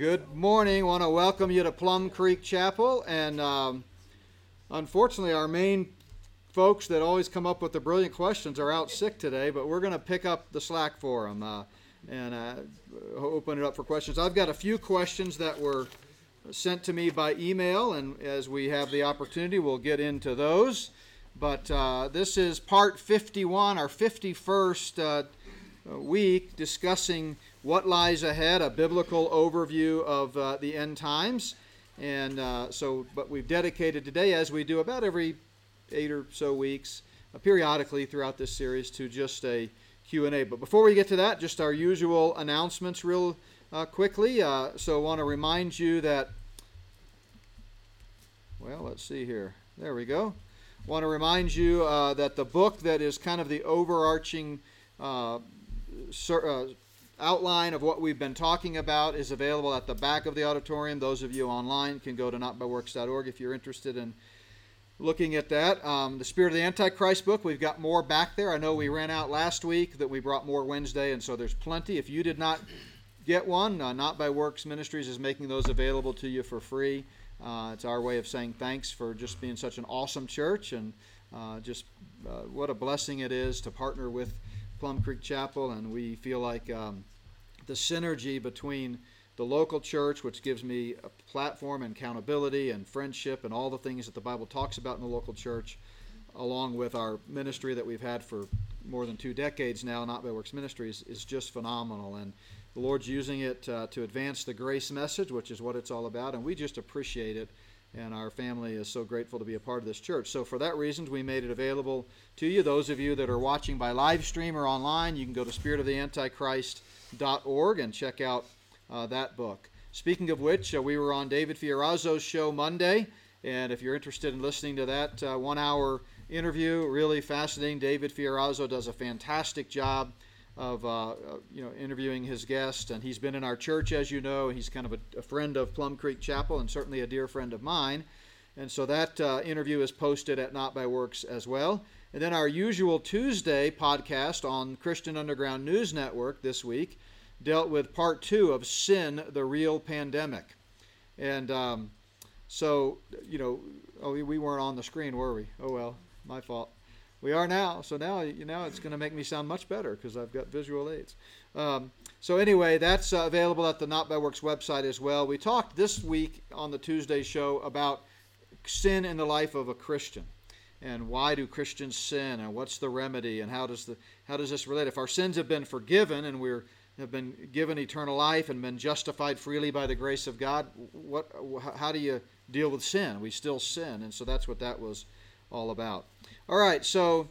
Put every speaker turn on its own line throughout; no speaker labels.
Good morning. Want to welcome you to Plum Creek Chapel. And um, unfortunately, our main folks that always come up with the brilliant questions are out sick today, but we're going to pick up the slack for them uh, and uh, open it up for questions. I've got a few questions that were sent to me by email, and as we have the opportunity, we'll get into those. But uh, this is part 51, our 51st uh, week, discussing what lies ahead, a biblical overview of uh, the end times. And uh, so, but we've dedicated today, as we do about every eight or so weeks, uh, periodically throughout this series, to just a Q&A. But before we get to that, just our usual announcements real uh, quickly. Uh, so I want to remind you that, well, let's see here. There we go. want to remind you uh, that the book that is kind of the overarching outline of what we've been talking about is available at the back of the auditorium. Those of you online can go to notbyworks.org if you're interested in looking at that. Um, the Spirit of the Antichrist book, we've got more back there. I know we ran out last week, that we brought more Wednesday, and so there's plenty. If you did not get one, uh, Not by Works Ministries is making those available to you for free. Uh, it's our way of saying thanks for just being such an awesome church and uh, just uh, what a blessing it is to partner with Plum Creek Chapel, and we feel like um, the synergy between the local church, which gives me a platform and accountability and friendship and all the things that the Bible talks about in the local church, along with our ministry that we've had for more than two decades now, Not by Works Ministries, is just phenomenal. And the Lord's using it uh, to advance the grace message, which is what it's all about, and we just appreciate it and our family is so grateful to be a part of this church. So, for that reason, we made it available to you. Those of you that are watching by live stream or online, you can go to spiritoftheantichrist.org and check out uh, that book. Speaking of which, uh, we were on David Fiorazo's show Monday, and if you're interested in listening to that uh, one hour interview, really fascinating. David Fiorazo does a fantastic job of uh, uh, you know interviewing his guest, and he's been in our church, as you know. He's kind of a, a friend of Plum Creek Chapel, and certainly a dear friend of mine. And so that uh, interview is posted at Not by Works as well. And then our usual Tuesday podcast on Christian Underground News Network this week dealt with part two of Sin, the Real Pandemic. And um, so, you know, oh, we weren't on the screen, were we? Oh, well, my fault. We are now. So now, you know, it's going to make me sound much better because I've got visual aids. Um, so anyway, that's uh, available at the Not by Works website as well. We talked this week on the Tuesday show about sin in the life of a Christian and why do Christians sin and what's the remedy and how does the how does this relate? If our sins have been forgiven and we're have been given eternal life and been justified freely by the grace of God, what how do you deal with sin? We still sin, and so that's what that was all about. All right, so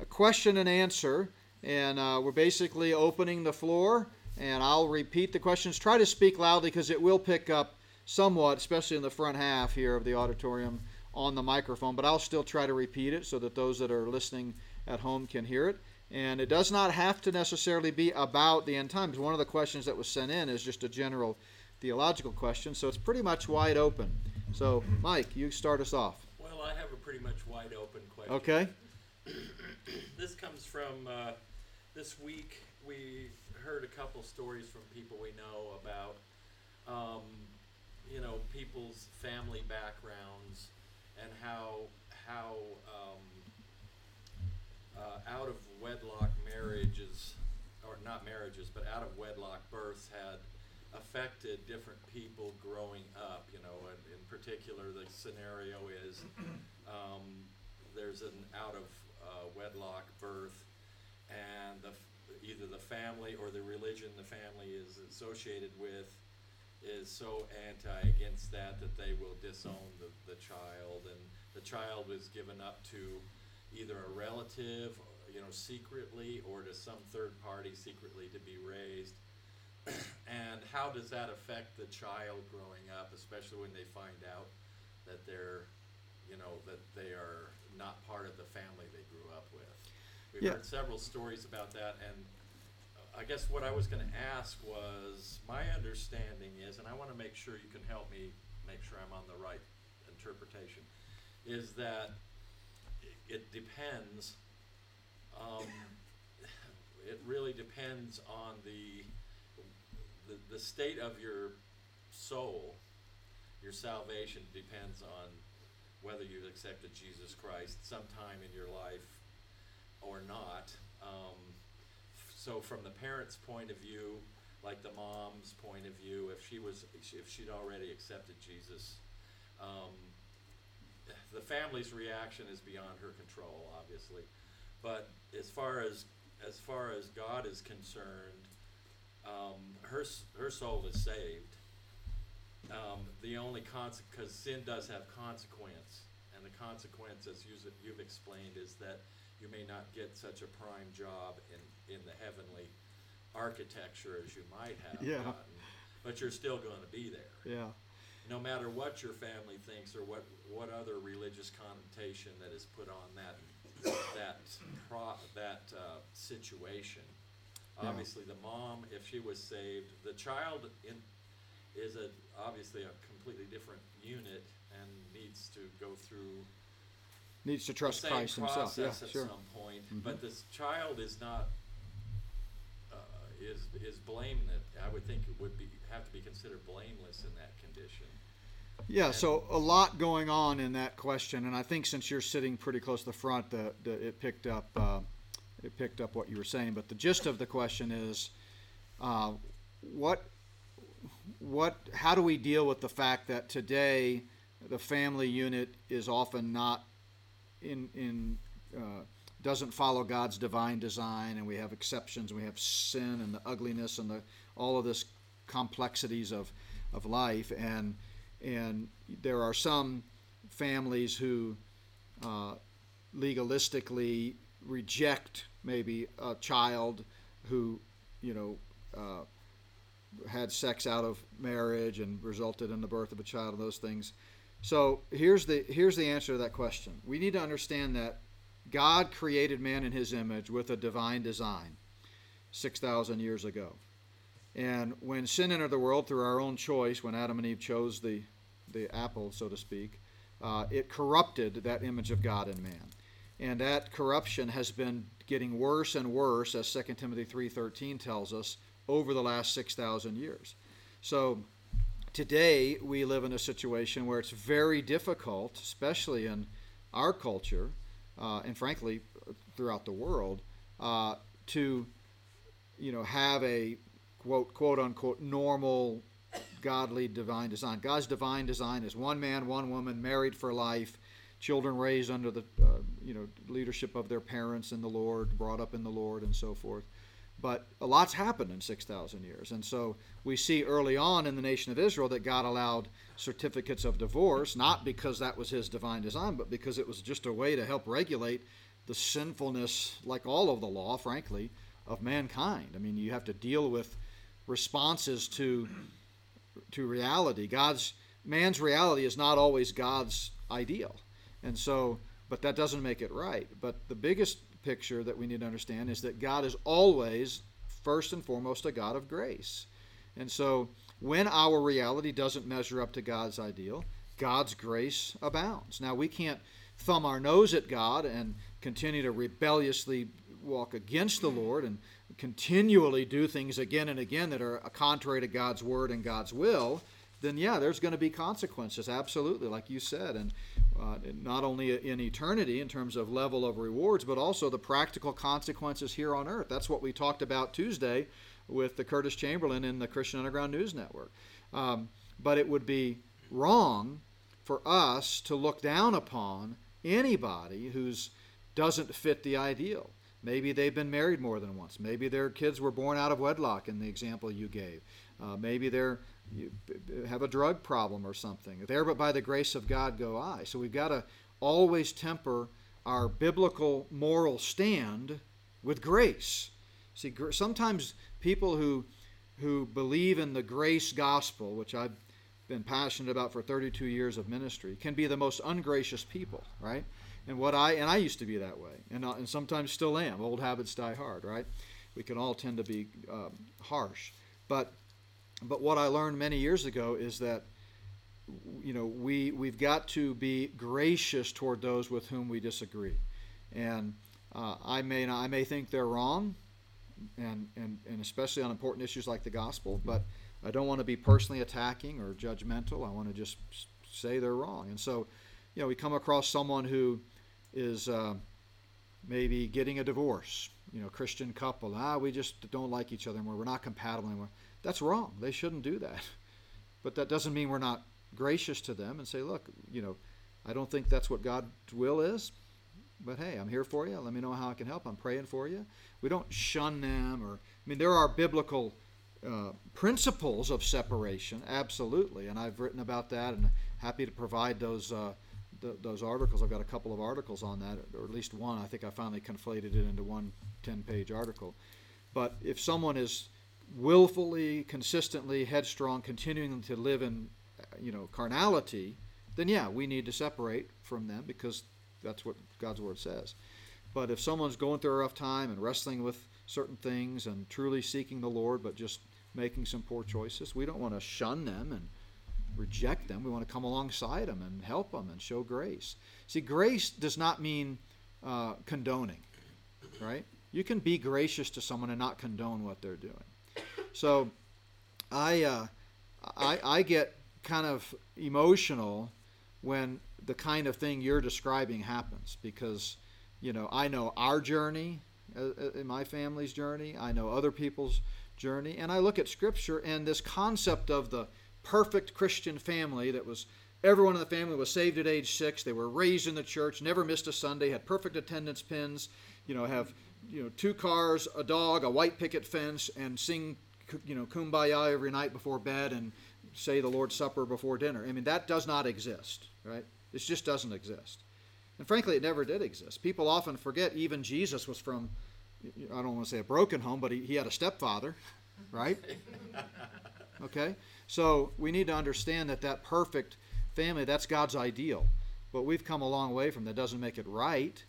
a question and answer, and uh, we're basically opening the floor, and I'll repeat the questions. Try to speak loudly because it will pick up somewhat, especially in the front half here of the auditorium on the microphone, but I'll still try to repeat it so that those that are listening at home can hear it. And it does not have to necessarily be about the end times. One of the questions that was sent in is just a general theological question, so it's pretty much wide open. So, Mike, you start us off.
Well, I have a pretty much wide open question.
Okay.
this comes from uh, this week. We heard a couple stories from people we know about, um, you know, people's family backgrounds and how how um, uh, out of wedlock marriages, or not marriages, but out of wedlock births had affected different people growing up. You know, and in particular, the scenario is um, there's an out of uh, wedlock birth, and the, either the family or the religion the family is associated with is so anti against that that they will disown the, the child, and the child is given up to either a relative, you know, secretly, or to some third party secretly to be raised and how does that affect the child growing up, especially when they find out that they're, you know, that they are not part of the family they grew up with? We've
Yeah.
heard several stories about that, and I guess what I was going to ask was my understanding is, and I want to make sure you can help me make sure I'm on the right interpretation, is that it depends. Um, it really depends on the the, the state of your soul, your salvation depends on whether you've accepted Jesus Christ sometime in your life or not. Um, so from the parent's point of view, like the mom's point of view, if she was, if she'd already accepted Jesus, um, the family's reaction is beyond her control, obviously. But as far as as far as God is concerned, um, her her soul is saved. Um, the only consequence, because sin does have consequence, and the consequence, as you've, you've explained, is that you may not get such a prime job in in the heavenly architecture as you might have
Yeah.
gotten, but you're still going to be there
Yeah.
no matter what your family thinks or what, what other religious connotation that is put on that, that pro, that, uh, situation.
Yeah.
Obviously, the mom, if she was saved, the child in, is a, obviously a completely different unit and needs to go through
Needs to
the
trust
same
Christ himself. Yeah,
at
sure. Mm-hmm.
some point, but this child is not, uh, is, is blameless, I would think it would be, have to be considered blameless in that condition.
Yeah, so a lot going on in that question, and I think since you're sitting pretty close to the front, the, the, it picked up uh, it picked up what you were saying. But the gist of the question is, uh, what what how do we deal with the fact that today the family unit is often not in in uh, doesn't follow God's divine design, and we have exceptions, and we have sin and the ugliness and the all of this complexities of of life, and and there are some families who uh, legalistically reject maybe a child who you know uh, had sex out of marriage and resulted in the birth of a child and those things. So here's the here's the answer to that question. We need to understand that God created man in his image with a divine design 6,000 years ago. And when sin entered the world through our own choice, when Adam and Eve chose the, the apple, so to speak, uh, it corrupted that image of God in man. And that corruption has been getting worse and worse, as 2 Timothy 3.13 tells us, over the last 6,000 years. So today we live in a situation where it's very difficult, especially in our culture, uh, and frankly throughout the world, uh, to you know have a quote quote unquote normal godly divine design. God's divine design is one man, one woman, married for life, children raised under the uh, you know leadership of their parents in the Lord, brought up in the Lord, and so forth. But a lot's happened in 6,000 years. And so we see early on in the nation of Israel that God allowed certificates of divorce, not because that was his divine design, but because it was just a way to help regulate the sinfulness, like all of the law, frankly, of mankind. I mean, you have to deal with responses to to reality. God's man's reality is not always God's ideal. And so, but that doesn't make it right. But the biggest picture that we need to understand is that God is always first and foremost a God of grace. And so, when our reality doesn't measure up to God's ideal, God's grace abounds. Now, we can't thumb our nose at God and continue to rebelliously walk against the Lord and continually do things again and again that are contrary to God's word and God's will, then yeah, there's going to be consequences, absolutely, like you said, and uh, not only in eternity in terms of level of rewards, but also the practical consequences here on earth. That's what we talked about Tuesday with the Curtis Chamberlain in the Christian Underground News Network. Um, but it would be wrong for us to look down upon anybody who's doesn't fit the ideal. Maybe they've been married more than once. Maybe their kids were born out of wedlock in the example you gave. Uh, maybe they're you have a drug problem or something. There, but by the grace of God go I. So we've got to always temper our biblical moral stand with grace. See, sometimes people who who believe in the grace gospel, which I've been passionate about for 32 years of ministry, can be the most ungracious people, right? And what I and I used to be that way, and uh, and sometimes still am. Old habits die hard, right? We can all tend to be um, harsh, but but what I learned many years ago is that you know we we've got to be gracious toward those with whom we disagree, and uh, I may not, I may think they're wrong, and, and and especially on important issues like the gospel, but I don't want to be personally attacking or judgmental. I want to just say they're wrong. And so, you know, we come across someone who is uh, maybe getting a divorce, you know, Christian couple. Ah, we just don't like each other anymore. We're not compatible anymore. That's wrong. They shouldn't do that. But that doesn't mean we're not gracious to them and say, look, you know, I don't think that's what God's will is. But hey, I'm here for you. Let me know how I can help. I'm praying for you. We don't shun them or, I mean, there are biblical uh, principles of separation, absolutely. And I've written about that and happy to provide those. Uh, th- those articles. I've got a couple of articles on that, or at least one. I think I finally conflated it into one 10 page article. But if someone is willfully, consistently headstrong, continuing to live in, you know, carnality, then yeah, we need to separate from them because that's what God's word says. But if someone's going through a rough time and wrestling with certain things and truly seeking the Lord, but just making some poor choices, we don't want to shun them and reject them. We want to come alongside them and help them and show grace. See, grace does not mean uh, condoning, right? You can be gracious to someone and not condone what they're doing. So, I uh, I, I get kind of emotional when the kind of thing you're describing happens because you know I know our journey uh, uh, in my family's journey. I know other people's journey, and I look at Scripture and this concept of the perfect Christian family that was everyone in the family was saved at age six. They were raised in the church, never missed a Sunday, had perfect attendance pins. You know, have you know two cars, a dog, a white picket fence, and sing you know kumbaya every night before bed and say the Lord's Supper before dinner. I mean, that does not exist, right? It just doesn't exist. And frankly, it never did exist. People often forget even Jesus was from, I don't want to say a broken home, but he, he had a stepfather, right? Okay? So we need to understand that that perfect family, that's God's ideal. But we've come a long way from that. Doesn't make it right,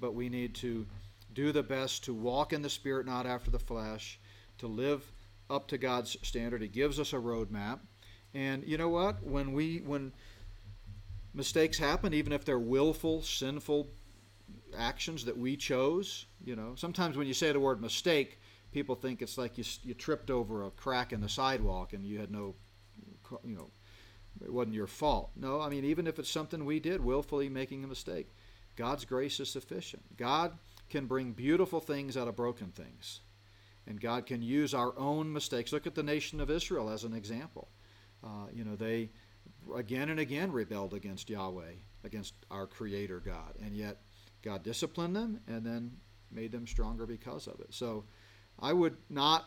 but we need to do the best to walk in the Spirit, not after the flesh, to live up to God's standard. He gives us a roadmap. And you know what? When we when mistakes happen, even if they're willful, sinful actions that we chose, you know, sometimes when you say the word mistake, people think it's like you, you tripped over a crack in the sidewalk and you had no, you know, it wasn't your fault. No, I mean, even if it's something we did, willfully making a mistake, God's grace is sufficient. God can bring beautiful things out of broken things. And God can use our own mistakes. Look at the nation of Israel as an example. Uh, you know, they again and again rebelled against Yahweh, against our Creator God. And yet God disciplined them and then made them stronger because of it. So, I would not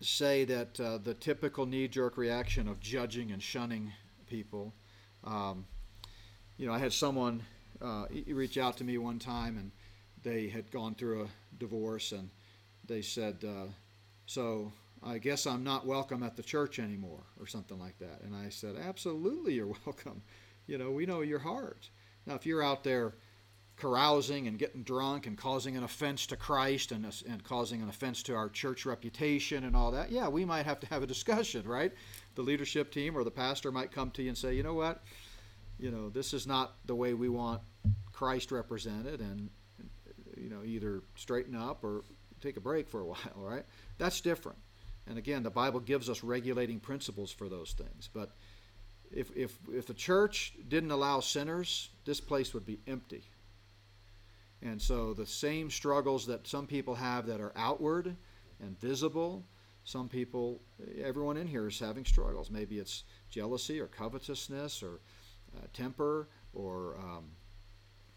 say that uh, the typical knee jerk reaction of judging and shunning people. Um, you know, I had someone uh, reach out to me one time and they had gone through a divorce and they said, uh, So I guess I'm not welcome at the church anymore or something like that. And I said, Absolutely, you're welcome. You know, we know your heart. Now, if you're out there, carousing and getting drunk and causing an offense to Christ and, and causing an offense to our church reputation and all that, yeah, we might have to have a discussion, right? The leadership team or the pastor might come to you and say, you know what? You know, this is not the way we want Christ represented, and, you know, either straighten up or take a break for a while, right? That's different. And again, the Bible gives us regulating principles for those things. But if, if, if the church didn't allow sinners, this place would be empty and so the same struggles that some people have that are outward and visible, some people, everyone in here is having struggles. Maybe it's jealousy or covetousness or uh, temper or um,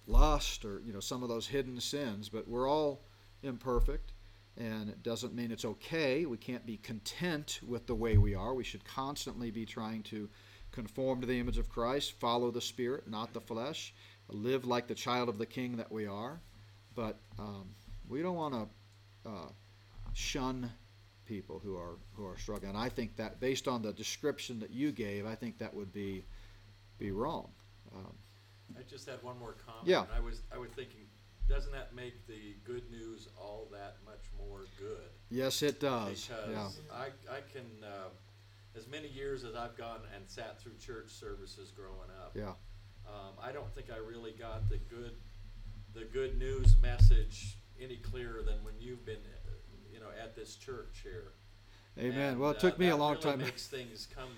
lust or you know some of those hidden sins. But we're all imperfect, and it doesn't mean it's okay. We can't be content with the way we are. We should constantly be trying to conform to the image of Christ, follow the Spirit, not the flesh live like the child of the king that we are, but um, we don't want to uh, shun people who are who are struggling. And I think that based on the description that you gave, I think that would be be wrong. Um,
I just had one more comment.
Yeah.
I was I was thinking, doesn't that make the good news all that much more good?
Yes, it does.
Because
yeah.
I I can. Uh, as many years as I've gone and sat through church services growing up,
Yeah.
um, I don't think I really got the good, the good news message any clearer than when you've been, uh, you know, at this church here.
Amen.
And,
well, it
uh,
took me a long
really
time.
Makes things come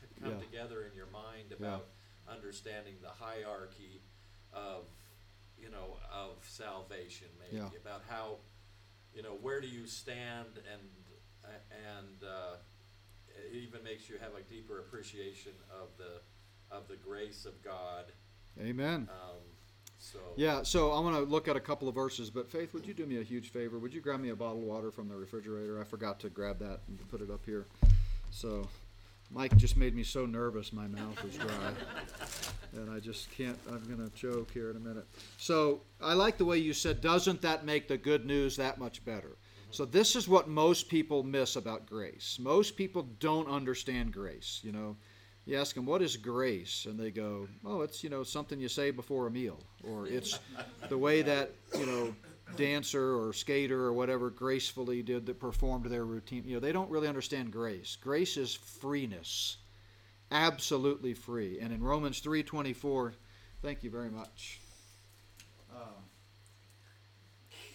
to come
Yeah.
together in your mind about understanding the hierarchy of you know of salvation, maybe
Yeah.
about how you know where do you stand, and and uh, it even makes you have a deeper appreciation of the of the grace of God.
Amen.
Um, so
Yeah, so I'm going to look at a couple of verses, but Faith, would you do me a huge favor? Would you grab me a bottle of water from the refrigerator? I forgot to grab that and put it up here. So, Mike just made me so nervous, my mouth is dry. and I just can't, I'm going to choke here in a minute. So, I like the way you said, doesn't that make the good news that much better? So, this is what most people miss about grace. Most people don't understand grace, you know. You ask them, what is grace? And they go, oh, it's, you know, something you say before a meal. Or it's the way that, you know, dancer or skater or whatever gracefully did that performed their routine. You know, they don't really understand grace. Grace is freeness. Absolutely free. And in Romans 3.24, thank you very much. Uh,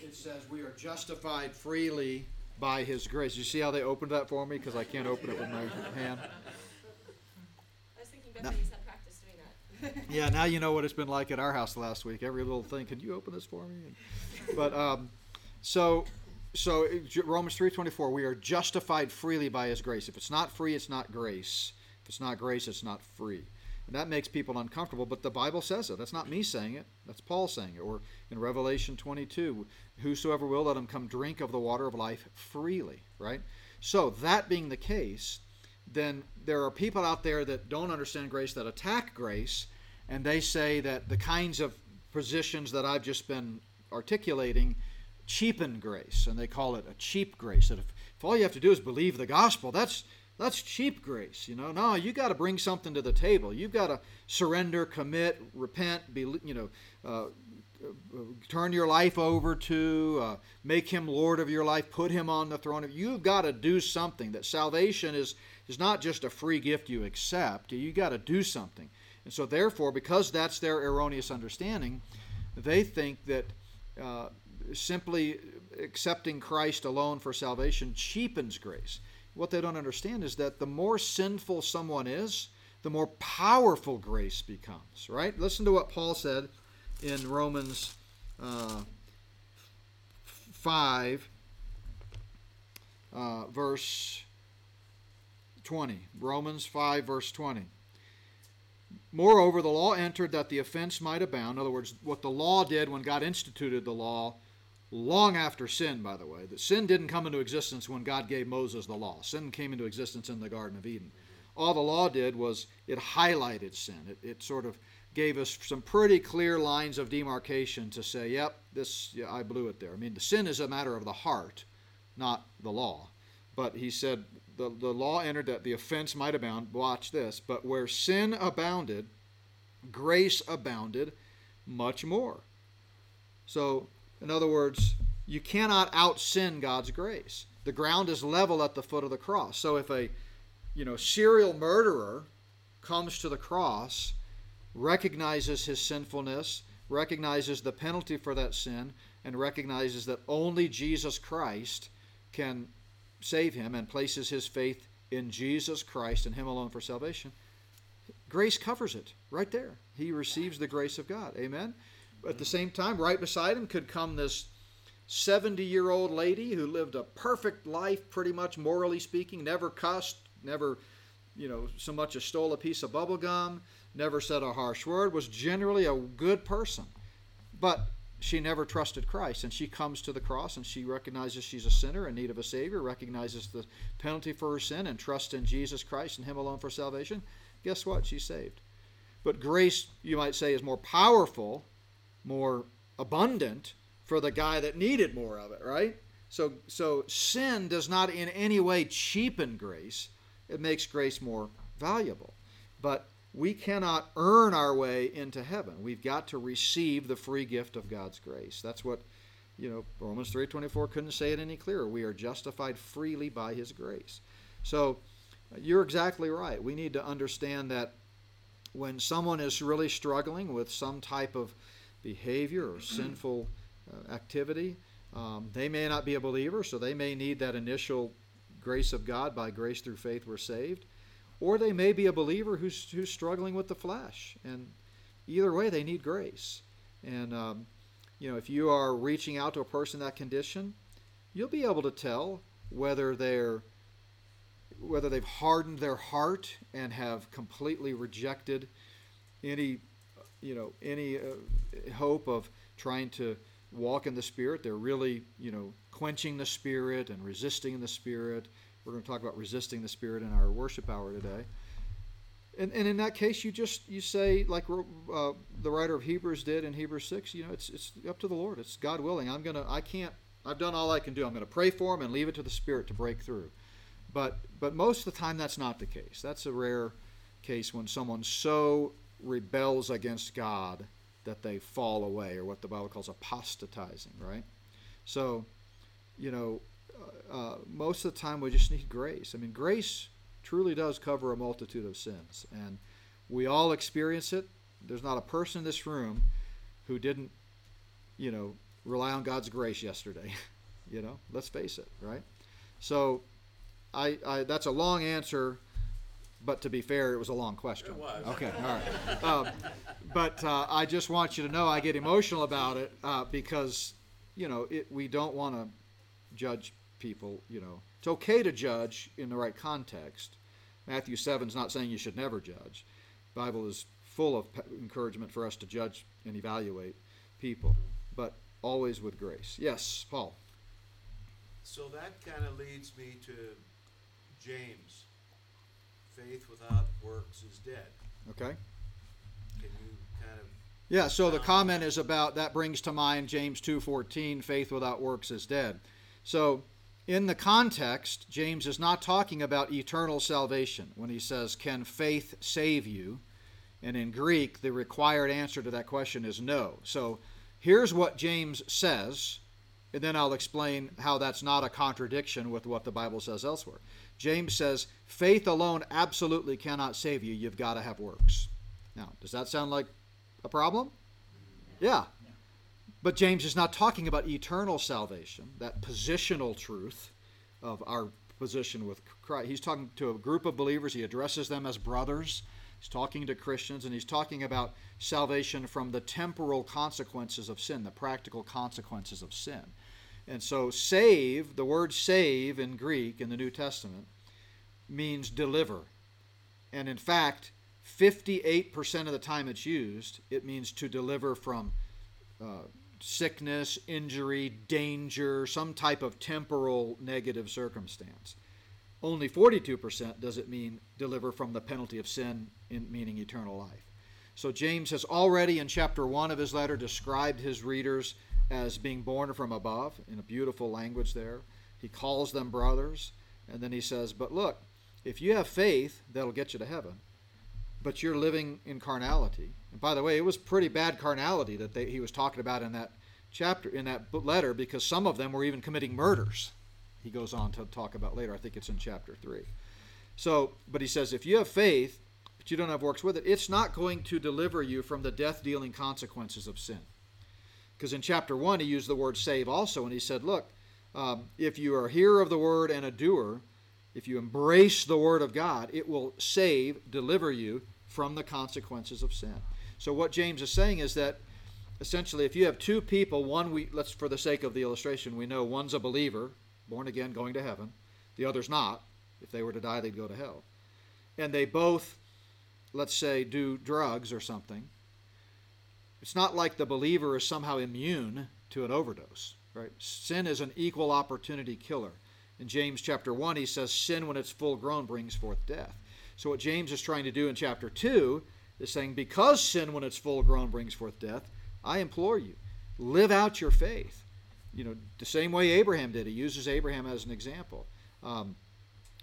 it says we are justified freely by his grace. You see how they opened that for me? Because I can't open it with my hand.
I was thinking
No.
Bethany's had practice doing that.
Yeah, now you know what it's been like at our house last week. Every little thing. Can you open this for me? But um, so so Romans three twenty four. We are justified freely by His grace. If it's not free, it's not grace. If it's not grace, it's not free. And that makes people uncomfortable. But the Bible says it. That's not me saying it. That's Paul saying it. Or in Revelation twenty two, whosoever will, let him come drink of the water of life freely. Right. So that being the case, then there are people out there that don't understand grace that attack grace and they say that the kinds of positions that I've just been articulating cheapen grace and they call it a cheap grace that if, if all you have to do is believe the gospel that's that's cheap grace you know no you got to bring something to the table you've got to surrender commit repent be you know uh, turn your life over to, uh, make him Lord of your life, put him on the throne. You've got to do something. That salvation is, is not just a free gift you accept, you got to do something. And so, therefore, because that's their erroneous understanding, they think that uh, simply accepting Christ alone for salvation cheapens grace. What they don't understand is that the more sinful someone is, the more powerful grace becomes, right? Listen to what Paul said in Romans uh, 5, uh, verse 20. Romans 5, verse 20. Moreover, the law entered that the offense might abound. In other words, what the law did when God instituted the law, long after sin, by the way, that sin didn't come into existence when God gave Moses the law. Sin came into existence in the Garden of Eden. All the law did was it highlighted sin. It, it sort of gave us some pretty clear lines of demarcation to say, yep, this yeah, I blew it there. I mean, the sin is a matter of the heart, not the law. But he said the, the law entered that the offense might abound. Watch this. But where sin abounded, grace abounded much more. So, in other words, you cannot out sin God's grace. The ground is level at the foot of the cross. So if a you know serial murderer comes to the cross, recognizes his sinfulness, recognizes the penalty for that sin, and recognizes that only Jesus Christ can save him and places his faith in Jesus Christ and him alone for salvation, grace covers it right there. He receives the grace of God. Amen. At the same time, right beside him could come this 70 year old lady who lived a perfect life, pretty much morally speaking, never cussed, never, you know, so much as stole a piece of bubble gum, never said a harsh word, was generally a good person. But she never trusted Christ, and she comes to the cross and she recognizes she's a sinner in need of a Savior, recognizes the penalty for her sin, and trusts in Jesus Christ and Him alone for salvation. Guess what? She's saved. But grace, you might say, is more powerful, more abundant for the guy that needed more of it, right? So, so sin does not in any way cheapen grace. It makes grace more valuable. But we cannot earn our way into heaven. We've got to receive the free gift of God's grace. That's what, you know, Romans 3:24 couldn't say it any clearer. We are justified freely by his grace. So, you're exactly right. We need to understand that when someone is really struggling with some type of behavior or sinful uh, activity, um, they may not be a believer, so they may need that initial grace of God, by grace through faith, we're saved. Or they may be a believer who's, who's struggling with the flesh. And either way, they need grace. And, um, you know, if you are reaching out to a person in that condition, you'll be able to tell whether they're whether they've hardened their heart and have completely rejected any you know any uh, hope of trying to walk in the spirit they're really you know quenching the spirit and resisting the spirit we're going to talk about resisting the spirit in our worship hour today. And, and in that case you just you say like uh, the writer of hebrews did in hebrews 6 you know it's, it's up to the lord. It's god willing. I'm to i can't i've done all i can do. I'm going to pray for him and leave it to the spirit to break through. But but most of the time that's not the case. That's a rare case when someone so rebels against god that they fall away or what the bible calls apostatizing right? So you know uh, most of the time we just need grace i mean grace truly does cover a multitude of sins. And we all experience it. There's not a person in this room who didn't, you know, rely on God's grace yesterday. you know, let's face it, right? So, I, I that's a long answer, but to be fair, it was a long question.
It was.
Okay, all right. Um, but uh, I just want you to know I get emotional about it uh, because, you know, it, we don't want to judge people, you know. It's okay to judge in the right context. Matthew 7 is not saying you should never judge. The Bible is full of encouragement for us to judge and evaluate people, but always with grace. Yes, Paul.
So that kind of leads me to James. Faith without works is dead.
Okay.
Can you kind of
Yeah, so the comment is about that brings to mind James 2:14, faith without works is dead. So in the context, James is not talking about eternal salvation when he says, Can faith save you? And in Greek, the required answer to that question is no. So here's what James says, and then I'll explain how that's not a contradiction with what the Bible says elsewhere. James says, Faith alone absolutely cannot save you. You've got to have works. Now, does that sound like a problem? Yeah. But James is not talking about eternal salvation, that positional truth of our position with Christ. He's talking to a group of believers. He addresses them as brothers. He's talking to Christians, and he's talking about salvation from the temporal consequences of sin, the practical consequences of sin. And so, save, the word save in Greek in the New Testament, means deliver. And in fact, 58% of the time it's used, it means to deliver from uh, sickness, injury, danger, some type of temporal negative circumstance. Only 42% does it mean deliver from the penalty of sin, in, meaning eternal life. So James has already in chapter 1 of his letter described his readers as being born from above in a beautiful language there. He calls them brothers, and then he says, But look, if you have faith, that'll get you to heaven. But you're living in carnality. And by the way, it was pretty bad carnality that they, he was talking about in that chapter, in that letter, because some of them were even committing murders. He goes on to talk about later. I think it's in chapter 3. So, but he says, if you have faith, but you don't have works with it, it's not going to deliver you from the death dealing consequences of sin. Because in chapter 1, he used the word save also, and he said, look, um, if you are a hearer of the word and a doer, if you embrace the word of God, it will save, deliver you from the consequences of sin. So what James is saying is that essentially if you have two people, one we let's for the sake of the illustration, we know one's a believer, born again, going to heaven, the other's not. If they were to die, they'd go to hell. And they both, let's say, do drugs or something. It's not like the believer is somehow immune to an overdose, right? Sin is an equal opportunity killer. In James chapter 1, he says, Sin, when it's full grown, brings forth death. So, what James is trying to do in chapter 2 is saying, Because sin, when it's full grown, brings forth death, I implore you, live out your faith. You know, the same way Abraham did. He uses Abraham as an example. Um,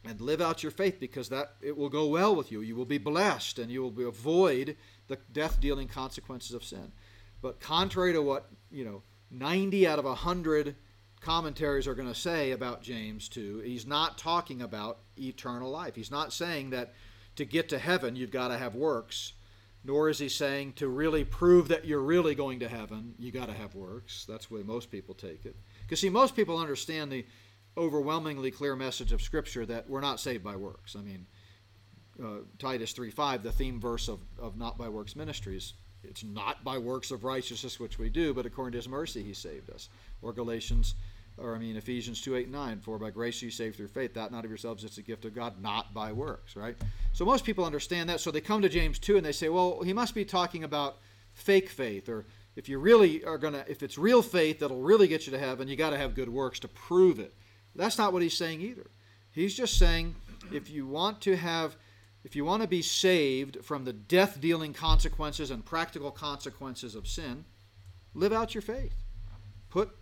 and live out your faith because that it will go well with you. You will be blessed and you will avoid the death dealing consequences of sin. But contrary to what, you know, 90 out of 100 commentaries are going to say about James 2, he's not talking about eternal life. He's not saying that to get to heaven you've got to have works, nor is he saying to really prove that you're really going to heaven, you got to have works. That's the way most people take it. Because see, most people understand the overwhelmingly clear message of Scripture that we're not saved by works. I mean, uh, Titus 3:5, the theme verse of, of not by works ministries. It's not by works of righteousness which we do, but according to his mercy he saved us. Or Galatians, or I mean Ephesians 2, 8, 9, for by grace you saved through faith, that not of yourselves, it's a gift of God, not by works, right? So most people understand that, so they come to James 2 and they say, well, he must be talking about fake faith, or if you really are gonna if it's real faith that'll really get you to heaven, you gotta have good works to prove it. That's not what he's saying either. He's just saying if you want to have if you want to be saved from the death dealing consequences and practical consequences of sin, live out your faith. Put,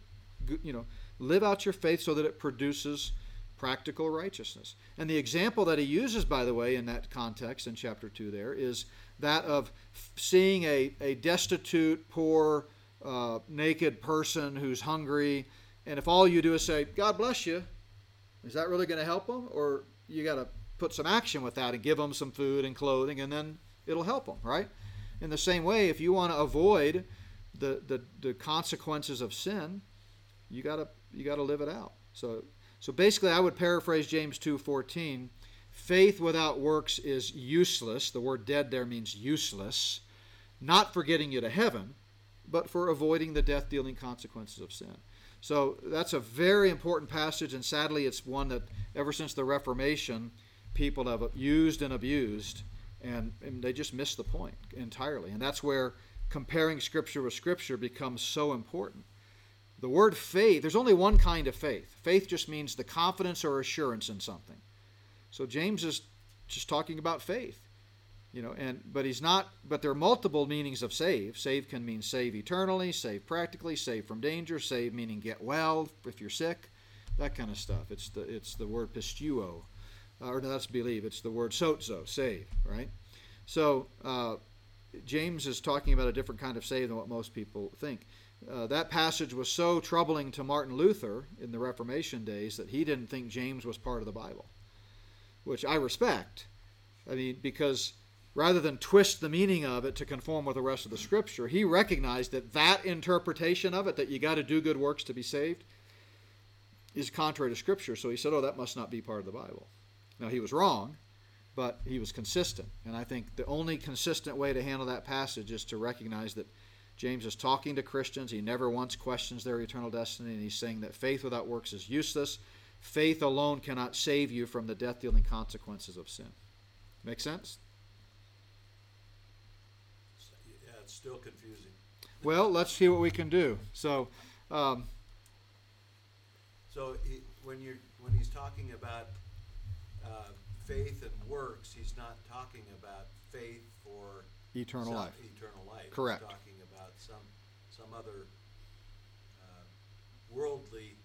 you know, live out your faith so that it produces practical righteousness. And the example that he uses, by the way, in that context in chapter 2 there is that of seeing a, a destitute, poor, uh, naked person who's hungry, and if all you do is say, God bless you, is that really going to help them? Or you got to put some action with that and give them some food and clothing, and then it'll help them, right? In the same way, if you want to avoid the, the, the consequences of sin, you gotta you gotta live it out. So so basically, I would paraphrase James two fourteen. Faith without works is useless. The word dead there means useless, not for getting you to heaven, but for avoiding the death dealing consequences of sin. So that's a very important passage, and sadly, it's one that ever since the Reformation, people have used and abused, and, and they just miss the point entirely. And that's where comparing Scripture with Scripture becomes so important. The word faith, there's only one kind of faith. Faith just means the confidence or assurance in something. So James is just talking about faith. You know, and but he's not but there are multiple meanings of save. Save can mean save eternally, save practically, save from danger, save meaning get well if you're sick, that kind of stuff. It's the it's the word pisteuo uh, or no, that's believe. It's the word sozo, save, right? So uh, James is talking about a different kind of save than what most people think. Uh, that passage was so troubling to Martin Luther in the Reformation days that he didn't think James was part of the Bible, which I respect. I mean, because rather than twist the meaning of it to conform with the rest of the Scripture, he recognized that that interpretation of it, that you got to do good works to be saved, is contrary to Scripture. So he said, "Oh, that must not be part of the Bible." Now, he was wrong, but he was consistent. And I think the only consistent way to handle that passage is to recognize that James is talking to Christians. He never once questions their eternal destiny, and he's saying that faith without works is useless. Faith alone cannot save you from the death dealing consequences of sin. Make sense?
Yeah, it's still confusing.
Well, let's see what we can do. So, um,
So he, when you're, when he's talking about, uh, faith and works, he's not talking about faith for.
eternal
some-
life.
Eternal life.
Correct.
He's talking about some, some other, uh, worldly,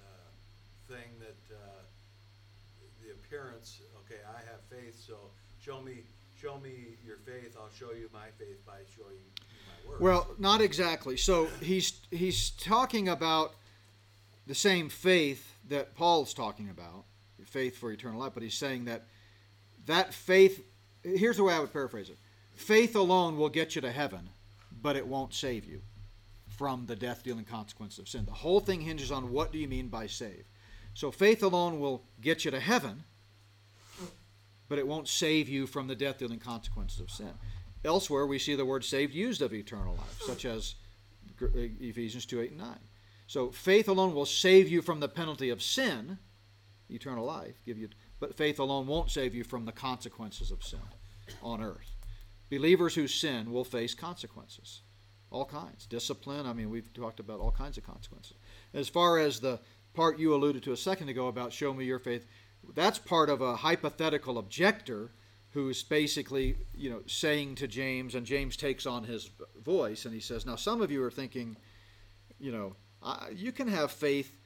uh, thing that, uh, the appearance, okay, I have faith, so show me, show me your faith, I'll show you my faith by showing you my works.
Well, not exactly. So he's he's talking about the same faith that Paul's talking about, faith for eternal life, but he's saying that that faith here's the way I would paraphrase it. Faith alone will get you to heaven, but it won't save you from the death dealing consequences of sin. The whole thing hinges on what do you mean by save. So faith alone will get you to heaven, but it won't save you from the death dealing consequences of sin. Elsewhere, we see the word saved used of eternal life, such as uh, Ephesians 2 8 and 9. So faith alone will save you from the penalty of sin, eternal life, give you, but faith alone won't save you from the consequences of sin on earth. Believers who sin will face consequences, all kinds. Discipline, I mean, we've talked about all kinds of consequences. As far as the part you alluded to a second ago about show me your faith, that's part of a hypothetical objector who's basically, you know, saying to James, and James takes on his voice, and he says, "Now, some of you are thinking, you know, you can have faith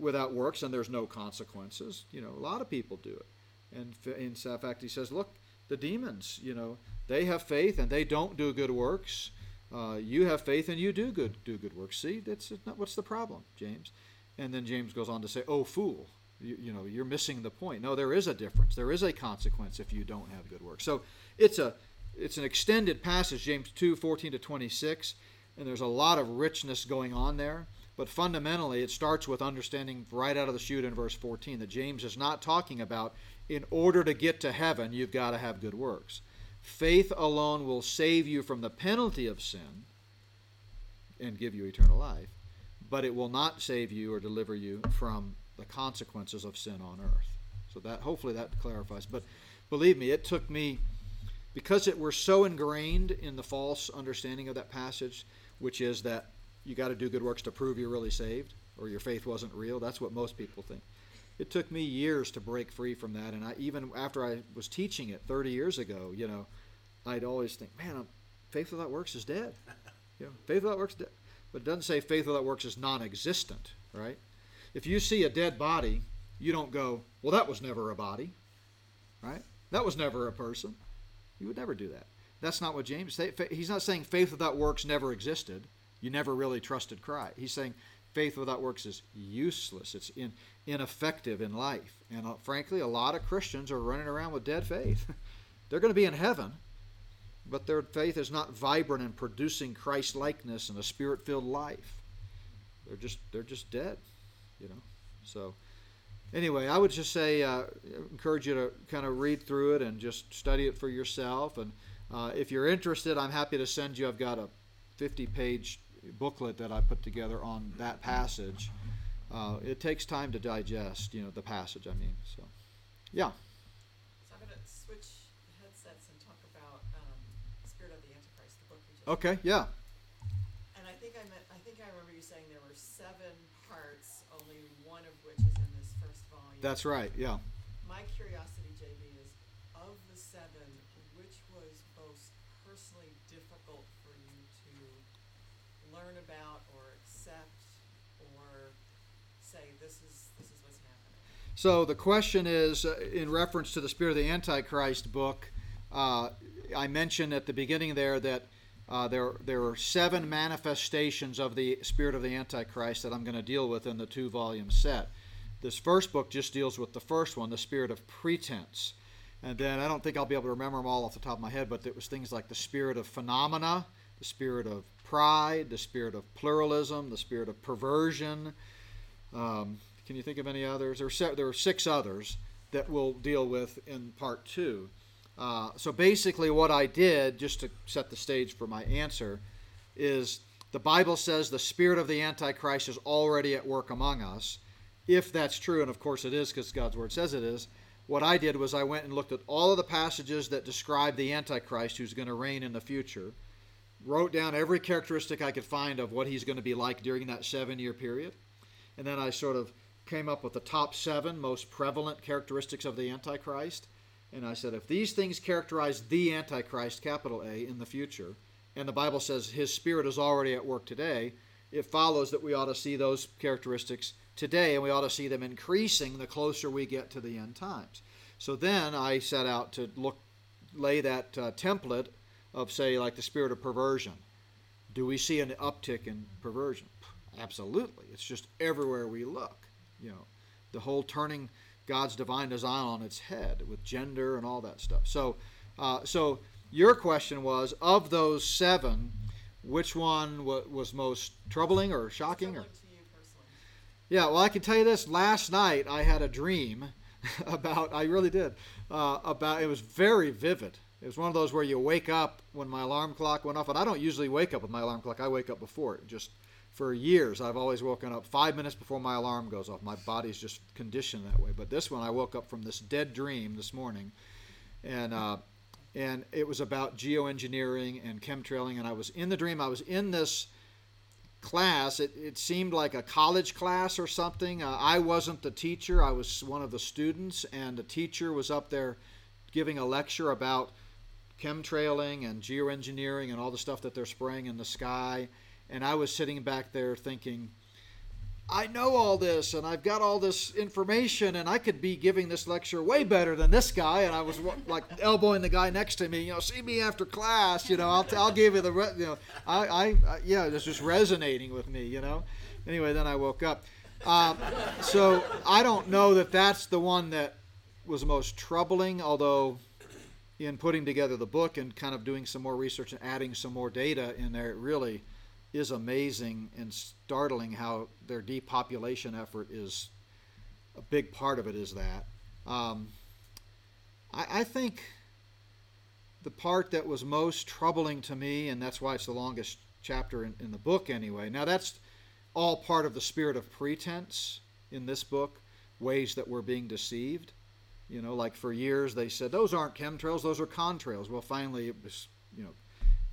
without works, and there's no consequences. You know, a lot of people do it. And in fact, he says, look, the demons, you know, they have faith and they don't do good works. Uh, you have faith and you do good do good works. See, that's not what's the problem, James. And then James goes on to say, "Oh fool, you, you know you're missing the point. No, there is a difference. There is a consequence if you don't have good works." So it's a it's an extended passage, James two fourteen to twenty six, and there's a lot of richness going on there. But fundamentally, it starts with understanding right out of the chute in verse 14 that James is not talking about in order to get to heaven, you've got to have good works. Faith alone will save you from the penalty of sin and give you eternal life, but it will not save you or deliver you from the consequences of sin on earth. So that hopefully that clarifies. But believe me, it took me because it we're so ingrained in the false understanding of that passage, which is that you got to do good works to prove you're really saved or your faith wasn't real. That's what most people think. It took me years to break free from that, and I even after I was teaching it 30 years ago, you know, I'd always think, man, I'm, faith without works is dead. You know, faith without works, dead. but it doesn't say faith without works is non-existent, right? If you see a dead body, you don't go, well, that was never a body, right? That was never a person. You would never do that. That's not what James say. He's not saying faith without works never existed. You never really trusted Christ. He's saying faith without works is useless. It's in, ineffective in life. And uh, frankly, a lot of Christians are running around with dead faith. They're going to be in heaven, but their faith is not vibrant in producing Christ likeness and a spirit filled life. They're just they're just dead, you know. So anyway, I would just say uh, encourage you to kind of read through it and just study it for yourself. And uh, if you're interested, I'm happy to send you. I've got a 50 page booklet that I put together on that passage. Uh, it takes time to digest, you know, the passage. I mean, so yeah.
So I'm gonna switch headsets and talk about um, Spirit of the Antichrist, the book we just.
Okay. Yeah.
And I think I meant, I think I remember you saying there were seven parts, only one of which is in this first volume.
That's right. Yeah.
My curiosity, JB, is of the seven, which was most personally difficult to learn about or accept or say this is this is what's happening?
So the question is, uh, in reference to the Spirit of the Antichrist book, uh, I mentioned at the beginning there that uh, there there are seven manifestations of the Spirit of the Antichrist that I'm going to deal with in the two volume set. This first book just deals with the first one, the Spirit of Pretense. And then I don't think I'll be able to remember them all off the top of my head, but it was things like the spirit of phenomena, the spirit of pride, the spirit of pluralism, the spirit of perversion. Um, can you think of any others? There are, se- there are six others that we'll deal with in part two. Uh, so basically, what I did, just to set the stage for my answer, is the Bible says the spirit of the Antichrist is already at work among us. If that's true, and of course it is because God's Word says it is, what I did was I went and looked at all of the passages that describe the Antichrist who's going to reign in the future, wrote down every characteristic I could find of what he's going to be like during that seven year period, and then I sort of came up with the top seven most prevalent characteristics of the Antichrist. And I said, if these things characterize the Antichrist, capital A, in the future, and the Bible says his spirit is already at work today, it follows that we ought to see those characteristics today, and we ought to see them increasing the closer we get to the end times. So then I set out to look, lay that uh, template of, say, like the spirit of perversion. Do we see an uptick in perversion? Absolutely. It's just everywhere we look. You know, the whole turning God's divine design on its head with gender and all that stuff. So, uh, so your question was of those seven, which one w- was most troubling or shocking or?
Troubling personally.
Yeah, well, I can tell you this. Last night I had a dream about. I really did. Uh, about it was very vivid. It was one of those where you wake up when my alarm clock went off, and I don't usually wake up with my alarm clock. I wake up before it. Just for years, I've always woken up five minutes before my alarm goes off. My body's just conditioned that way. But this one, I woke up from this dead dream this morning, and uh, and it was about geoengineering and chemtrailing. And I was in the dream. I was in this class. It, it seemed like a college class or something. Uh, I wasn't the teacher. I was one of the students, and the teacher was up there giving a lecture about chemtrailing and geoengineering and all the stuff that they're spraying in the sky. And I was sitting back there thinking, I know all this and I've got all this information and I could be giving this lecture way better than this guy. And I was like elbowing the guy next to me, you know, see me after class, you know, I'll, I'll give you the, re-, you know, I, I, I, yeah, it's just resonating with me, you know. Anyway, then I woke up. Um, so I don't know that that's the one that was most troubling, although in putting together the book and kind of doing some more research and adding some more data in there, it really is amazing and startling how their depopulation effort is a big part of it is that. Um, I, I think the part that was most troubling to me, and that's why it's the longest chapter in, in the book anyway. Now, that's all part of the spirit of pretense in this book, ways that we're being deceived. You know, like for years they said, those aren't chemtrails, those are contrails. Well, finally it was, you know,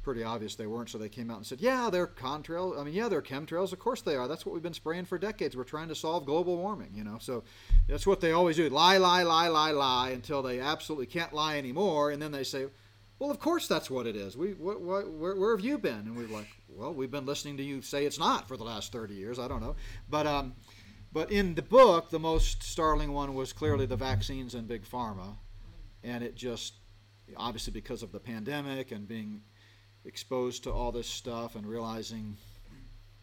pretty obvious they weren't, so they came out and said, yeah, they're contrails. I mean, yeah, they're chemtrails. Of course they are. That's what we've been spraying for decades. We're trying to solve global warming, you know. So that's what they always do lie, lie, lie, lie, lie until they absolutely can't lie anymore. And then they say, well, of course that's what it is. We, what, what, where, where have you been? And we're like, well, we've been listening to you say it's not for the last 30 years. I don't know. But, um, but in the book, the most startling one was clearly the vaccines and big pharma. And it just, obviously, because of the pandemic and being exposed to all this stuff and realizing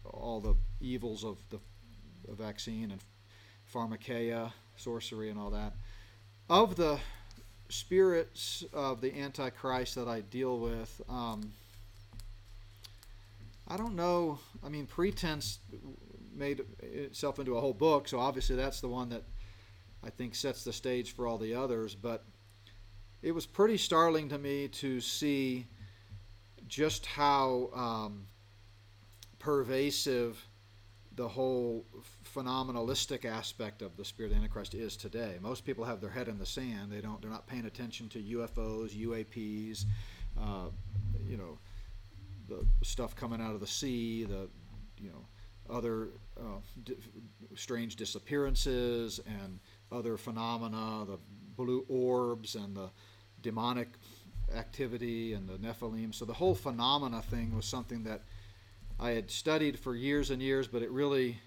all the evils of the, vaccine and pharmakeia, sorcery, and all that. Of the spirits of the Antichrist that I deal with, um, I don't know. I mean, pretense made itself into a whole book, so obviously that's the one that I think sets the stage for all the others. But it was pretty startling to me to see just how um, pervasive the whole phenomenalistic aspect of the spirit of Antichrist is today. Most people have their head in the sand. They don't. They're not paying attention to UFOs, UAPs, uh, you know, the stuff coming out of the sea, the you know, other uh, di- strange disappearances and other phenomena, the blue orbs and the demonic activity and the Nephilim. So the whole phenomena thing was something that I had studied for years and years, but it really,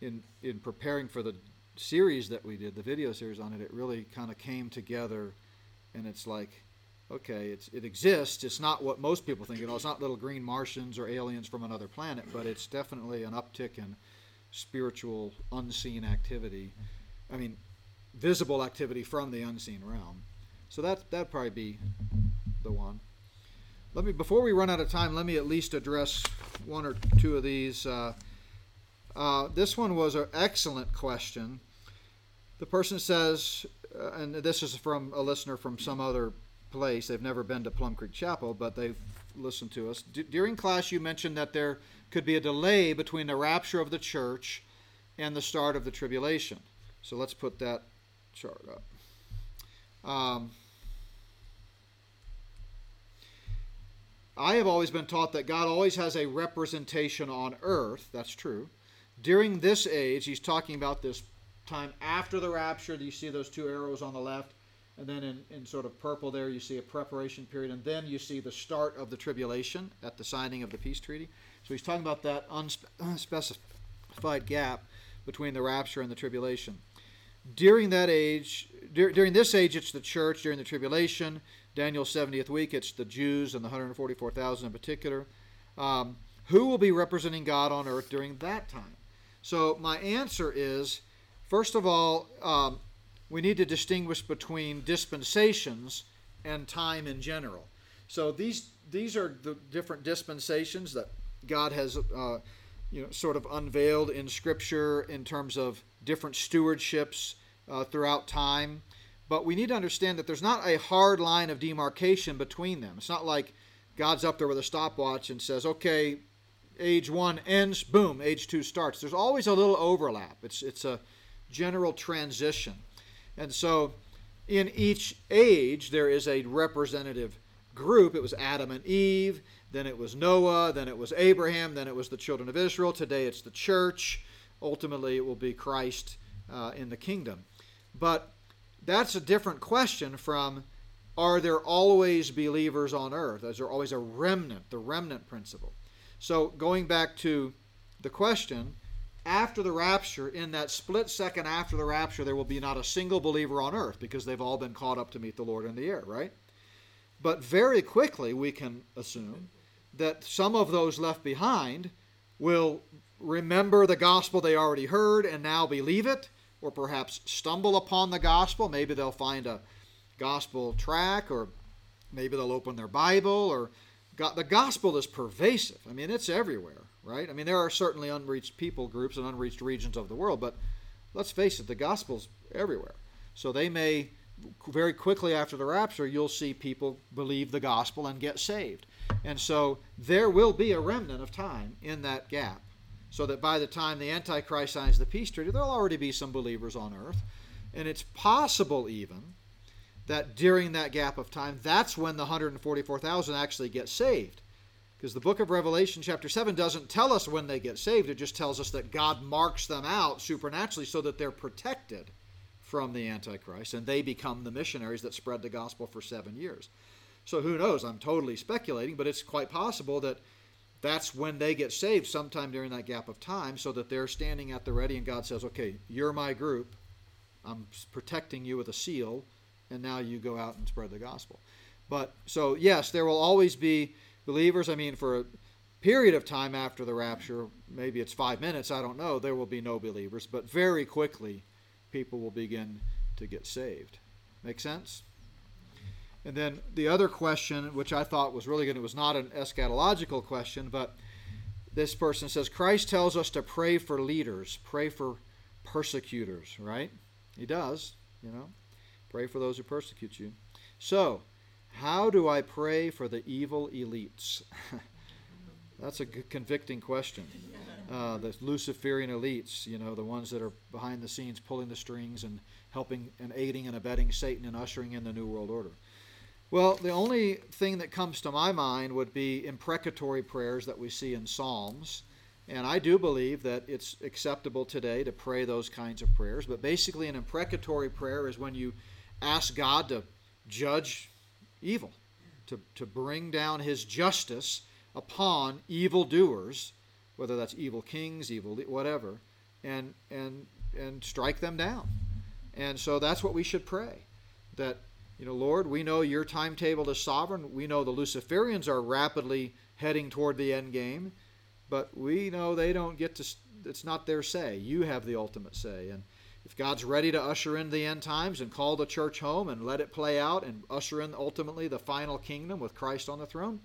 in in preparing for the series that we did, the video series on it, it really kind of came together, and it's like, okay, it's it exists. It's not what most people think. You know, it's not little green Martians or aliens from another planet, but it's definitely an uptick in spiritual unseen activity. I mean, visible activity from the unseen realm. So that that'd probably be the one. Let me before we run out of time, let me at least address one or two of these. Uh, uh, this one was an excellent question. The person says, uh, and this is from a listener from some other place. They've never been to Plum Creek Chapel, but they've listened to us. D- during class, you mentioned that there could be a delay between the rapture of the church and the start of the tribulation. So let's put that chart up. Um, I have always been taught that God always has a representation on earth. That's true. During this age, he's talking about this time after the rapture. You see those two arrows on the left. And then in, in sort of purple there, you see a preparation period. And then you see the start of the tribulation at the signing of the peace treaty. So he's talking about that unspecified gap between the rapture and the tribulation. During that age, dur- during this age, it's the church. During the tribulation, Daniel's 70th week, it's the Jews and the 144,000 in particular. Um, who will be representing God on earth during that time? So, my answer is first of all, um, we need to distinguish between dispensations and time in general. So, these, these are the different dispensations that God has. Uh, you know, sort of unveiled in Scripture in terms of different stewardships uh, throughout time. But we need to understand that there's not a hard line of demarcation between them. It's not like God's up there with a stopwatch and says, okay, age one ends, boom, age two starts. There's always a little overlap. It's, it's a general transition. And so in each age, there is a representative group. It was Adam and Eve, then it was Noah, then it was Abraham, then it was the children of Israel. Today it's the church. Ultimately, it will be Christ uh, in the kingdom. But that's a different question from are there always believers on earth? Is there always a remnant, the remnant principle? So, going back to the question, after the rapture, in that split second after the rapture, there will be not a single believer on earth because they've all been caught up to meet the Lord in the air, right? But very quickly, we can assume that some of those left behind will remember the gospel they already heard and now believe it, or perhaps stumble upon the gospel. Maybe they'll find a gospel track, or maybe they'll open their Bible, or The gospel is pervasive. I mean, it's everywhere, right? I mean, there are certainly unreached people groups and unreached regions of the world, but let's face it, the gospel's everywhere. So they may very quickly after the rapture, you'll see people believe the gospel and get saved. And so there will be a remnant of time in that gap. So that by the time the Antichrist signs the peace treaty, there'll already be some believers on earth. And it's possible even that during that gap of time, that's when the 144,000 actually get saved. Because the book of Revelation, chapter 7, doesn't tell us when they get saved. It just tells us that God marks them out supernaturally so that they're protected from the Antichrist and they become the missionaries that spread the gospel for seven years. So who knows? I'm totally speculating, but it's quite possible that that's when they get saved sometime during that gap of time so that they're standing at the ready and God says, okay, you're my group. I'm protecting you with a seal, and now you go out and spread the gospel. But so, yes, there will always be believers. I mean, for a period of time after the rapture, maybe it's five minutes, I don't know, there will be no believers. But very quickly, people will begin to get saved. Make sense? And then the other question, which I thought was really good, it was not an eschatological question, but this person says Christ tells us to pray for leaders, pray for persecutors, right? He does, you know. Pray for those who persecute you. So, how do I pray for the evil elites? That's a convicting question. Uh, the Luciferian elites, you know, the ones that are behind the scenes pulling the strings and helping and aiding and abetting Satan and ushering in the New World Order. Well, the only thing that comes to my mind would be imprecatory prayers that we see in Psalms. And I do believe that it's acceptable today to pray those kinds of prayers. But basically, an imprecatory prayer is when you ask God to judge evil, to, to bring down his justice upon evildoers, whether that's evil kings, evil whatever, and, and, and strike them down. And so that's what we should pray. That, you know, Lord, we know your timetable is sovereign. We know the Luciferians are rapidly heading toward the end game, but we know they don't get to, it's not their say. You have the ultimate say. And if God's ready to usher in the end times and call the church home and let it play out and usher in ultimately the final kingdom with Christ on the throne,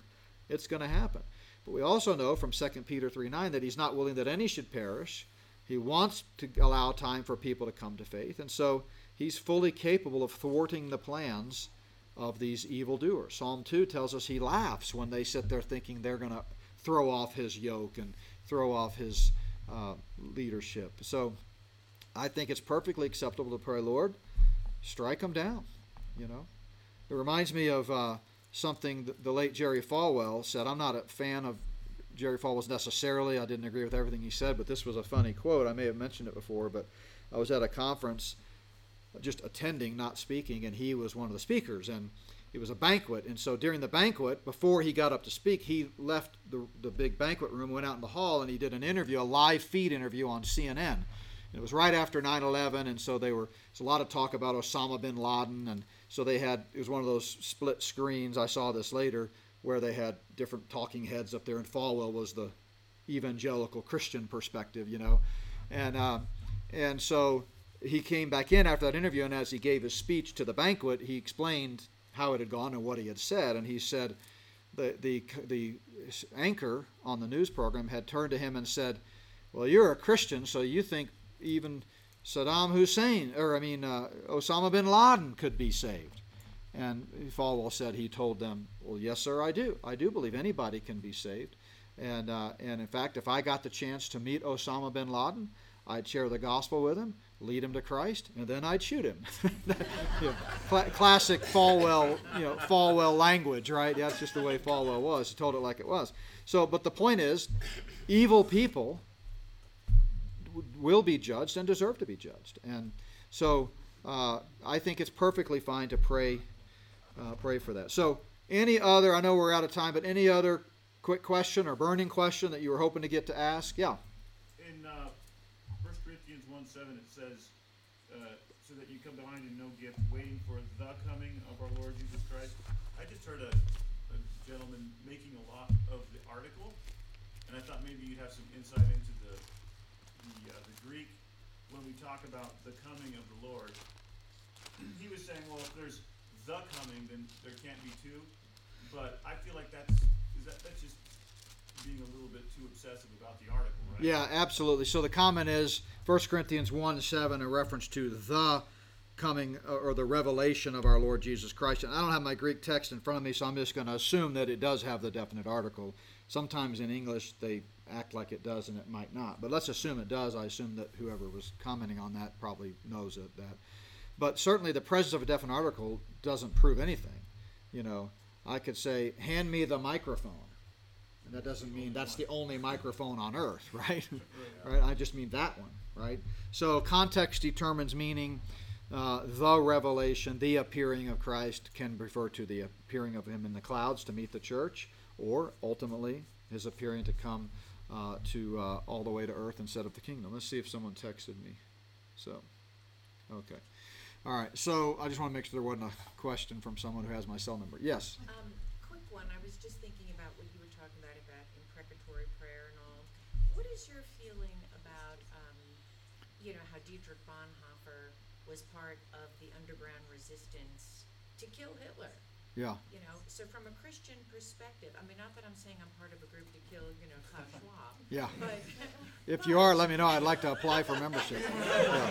it's going to happen. But we also know from 2 Peter 3 9 that he's not willing that any should perish. He wants to allow time for people to come to faith. And so he's fully capable of thwarting the plans of these evildoers. Psalm 2 tells us he laughs when they sit there thinking they're going to throw off his yoke and throw off his uh, leadership. So I think it's perfectly acceptable to pray, Lord, strike them down. You know, it reminds me of uh, something the late Jerry Falwell said. I'm not a fan of Jerry Falwell's necessarily. I didn't agree with everything he said, but this was a funny quote. I may have mentioned it before, but I was at a conference, just attending, not speaking, and he was one of the speakers, and it was a banquet. And so during the banquet, before he got up to speak, he left the, the big banquet room, went out in the hall, and he did an interview, a live feed interview on CNN. And it was right after 9/11, and so they were. There's a lot of talk about Osama bin Laden, and so they had. It was one of those split screens. I saw this later, where they had different talking heads up there, and Falwell was the evangelical Christian perspective, you know, and uh, and so he came back in after that interview, and as he gave his speech to the banquet, he explained how it had gone and what he had said, and he said. The, the, the anchor on the news program had turned to him and said, Well, you're a Christian, so you think even Saddam Hussein, or I mean, uh, Osama bin Laden could be saved. And Falwell said he told them, Well, yes, sir, I do. I do believe anybody can be saved. And, uh, and in fact, if I got the chance to meet Osama bin Laden, I'd share the gospel with him, lead him to Christ, and then I'd shoot him. you know, cl- classic Falwell, you know, Falwell language, right? That's just the way Falwell was. He told it like it was. So, but the point is, evil people will be judged and deserve to be judged. And so uh, I think it's perfectly fine to pray, uh, pray for that. So any other? I know we're out of time, but any other quick question or burning question that you were hoping to get to ask? Yeah.
In uh, 1 Corinthians 1 7, it says, uh, So that you come behind in no gift, waiting for the coming of our Lord Jesus Christ. I just heard a, a gentleman making a lot of the article, and I thought maybe you'd have some insight into the the, uh, the Greek when we talk about the coming of the Lord. He was saying, well, if there's the coming, then there can't be two. But I feel like that's is that, that's just being a little bit too obsessive about the article, right?
Yeah, absolutely. So the comment is 1 Corinthians 1 7, a reference to the coming uh, or the revelation of our Lord Jesus Christ. And I don't have my Greek text in front of me, so I'm just going to assume that it does have the definite article. Sometimes in English they act like it does and it might not. But let's assume it does. I assume that whoever was commenting on that probably knows it, that. But certainly the presence of a definite article doesn't prove anything. You know, I could say, hand me the microphone. And that doesn't mean that's the only microphone on earth, right? right? I just mean that one, right? So context determines meaning. Uh, the revelation, the appearing of Christ can refer to the appearing of him in the clouds to meet the church, or ultimately his appearing to come uh, to uh, all the way to earth and set up the kingdom. Let's see if someone texted me. So, okay. All right. So I just want to make sure there wasn't a question from someone who has my cell number. Yes.
Um, quick one, I was just thinking about what you were talking about, about imprecatory prayer and all. What is your feeling about, um, you know, how Dietrich Bonhoeffer was part of the underground resistance to kill Hitler?
Yeah.
You know, so from a Christian perspective, I mean, not that I'm saying I'm part of a group to kill, you know, Klaus Schwab,
Yeah.
but.
If you are, let me know. I'd like to apply for membership. Yeah.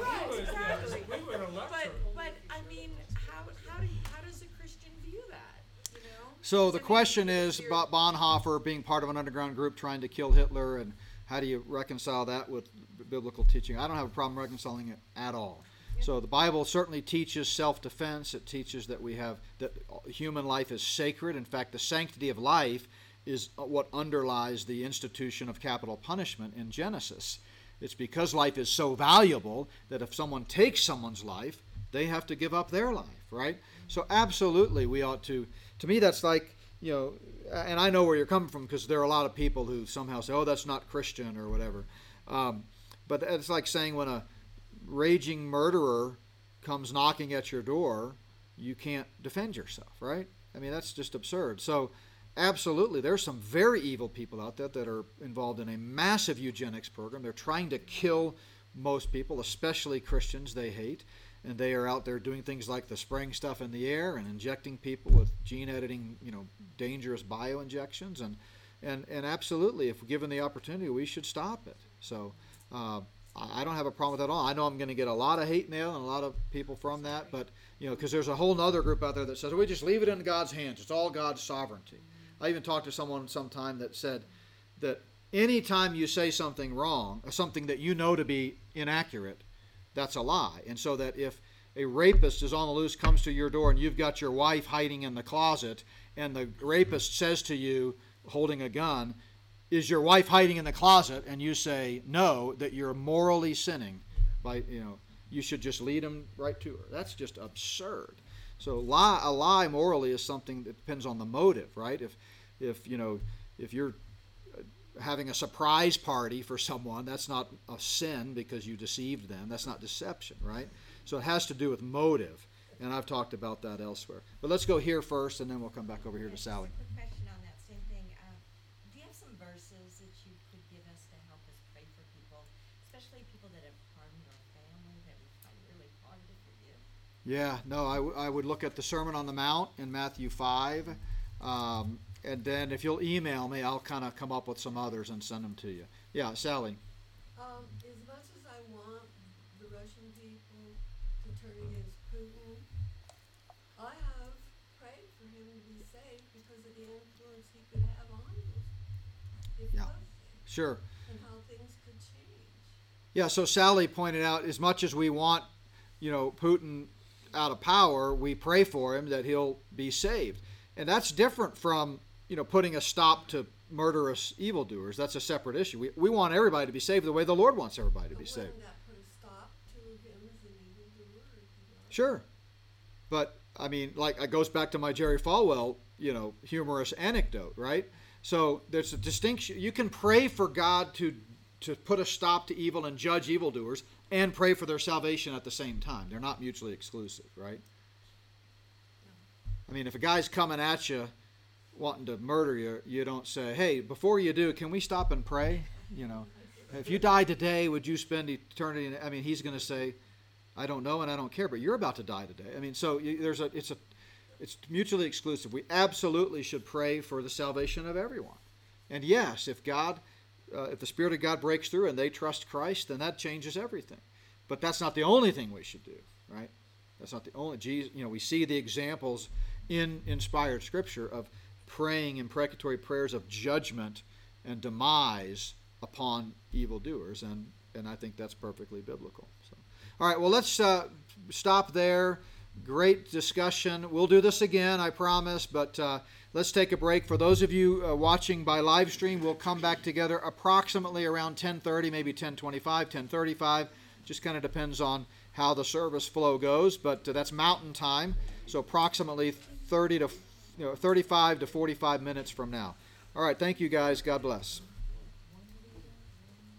Right, exactly. But, but, I mean, how, how do, you- how does a Christian view that, you know?
So the question is about Bonhoeffer being part of an underground group trying to kill Hitler, and how do you reconcile that with biblical teaching? I don't have a problem reconciling it at all. So the Bible certainly teaches self-defense. It teaches that we have that human life is sacred. In fact, the sanctity of life is what underlies the institution of capital punishment in Genesis. It's because life is so valuable that if someone takes someone's life, they have to give up their life, right? So absolutely, we ought to. To me, that's like you know, and I know where you're coming from because there are a lot of people who somehow say, "Oh, that's not Christian" or whatever. Um, but it's like saying when a raging murderer comes knocking at your door, you can't defend yourself, right? I mean, that's just absurd. So, absolutely, there's some very evil people out there that are involved in a massive eugenics program. They're trying to kill most people, especially Christians they hate. And they are out there doing things like the spraying stuff in the air and injecting people with gene editing, you know, dangerous bio injections. And, and, and absolutely, if given the opportunity, we should stop it. So, uh, I don't have a problem with that at all. I know I'm going to get a lot of hate mail and a lot of people from that, but you know, because there's a whole other group out there that says we just leave it in God's hands. It's all God's sovereignty. I even talked to someone sometime that said that anytime you say something wrong, or something that you know to be inaccurate, that's a lie. And so that if a rapist is on the loose, comes to your door, and you've got your wife hiding in the closet, and the rapist says to you, holding a gun, is your wife hiding in the closet and you say no that you're morally sinning by you know you should just lead him right to her. That's just absurd. So lie a lie morally is something that depends on the motive right? If if you know if you're uh, having a surprise party for someone that's not a sin because you deceived them. That's not deception right? So it has to do with motive and i've talked about that elsewhere. But let's go here first and then we'll come back over here to sally
Just a quick question on that same thing. Um, do you have some verses that you could give us to help us pray for people, especially people that have harmed our family that we find really hard to forgive?
Yeah, no, I, w- I would look at the Sermon on the Mount in Matthew 5. Um, and then if you'll email me, I'll kind of come up with some others and send them to you. Yeah, Sally.
Um, as much as I want the Russian people to turn against Putin, I have prayed for him to be saved because of the influence he could have on us.
Yeah. Sure.
and how things could change.
Yeah, so Sally pointed out as much as we want, you know, Putin out of power, we pray for him that he'll be saved. And that's different from, you know, putting a stop to murderous evildoers. That's a separate issue. We, we want everybody to be saved the way the Lord wants everybody to be saved.
wouldn't that put a stop to him as an evildoer if he was?
Sure. But I mean, like it goes back to my Jerry Falwell, you know, humorous anecdote, right? So there's a distinction. You can pray for God to to put a stop to evil and judge evildoers, and pray for their salvation at the same time. They're not mutually exclusive, right? I mean, if a guy's coming at you wanting to murder you, you don't say, "Hey, before you do, can we stop and pray?" You know, if you die today, would you spend eternity? In, I mean, he's going to say, I don't know and I don't care, but you're about to die today. I mean, so there's a it's a It's mutually exclusive. We absolutely should pray for the salvation of everyone. And yes, if God, uh, if the Spirit of God breaks through and they trust Christ, then that changes everything. But that's not the only thing we should do, right? That's not the only. Jesus, you know, we see the examples in inspired Scripture of praying imprecatory prayers of judgment and demise upon evildoers, and and I think that's perfectly biblical. So, all right, well, let's uh, stop there. Great discussion. We'll do this again, I promise, but uh, let's take a break. For those of you uh, watching by live stream, we'll come back together approximately around 10:30, maybe 10:25, 10:35. Just kind of depends on how the service flow goes, but uh, that's Mountain Time, so approximately 30 to you know 35 to 45 minutes from now. All right, thank you guys. God bless.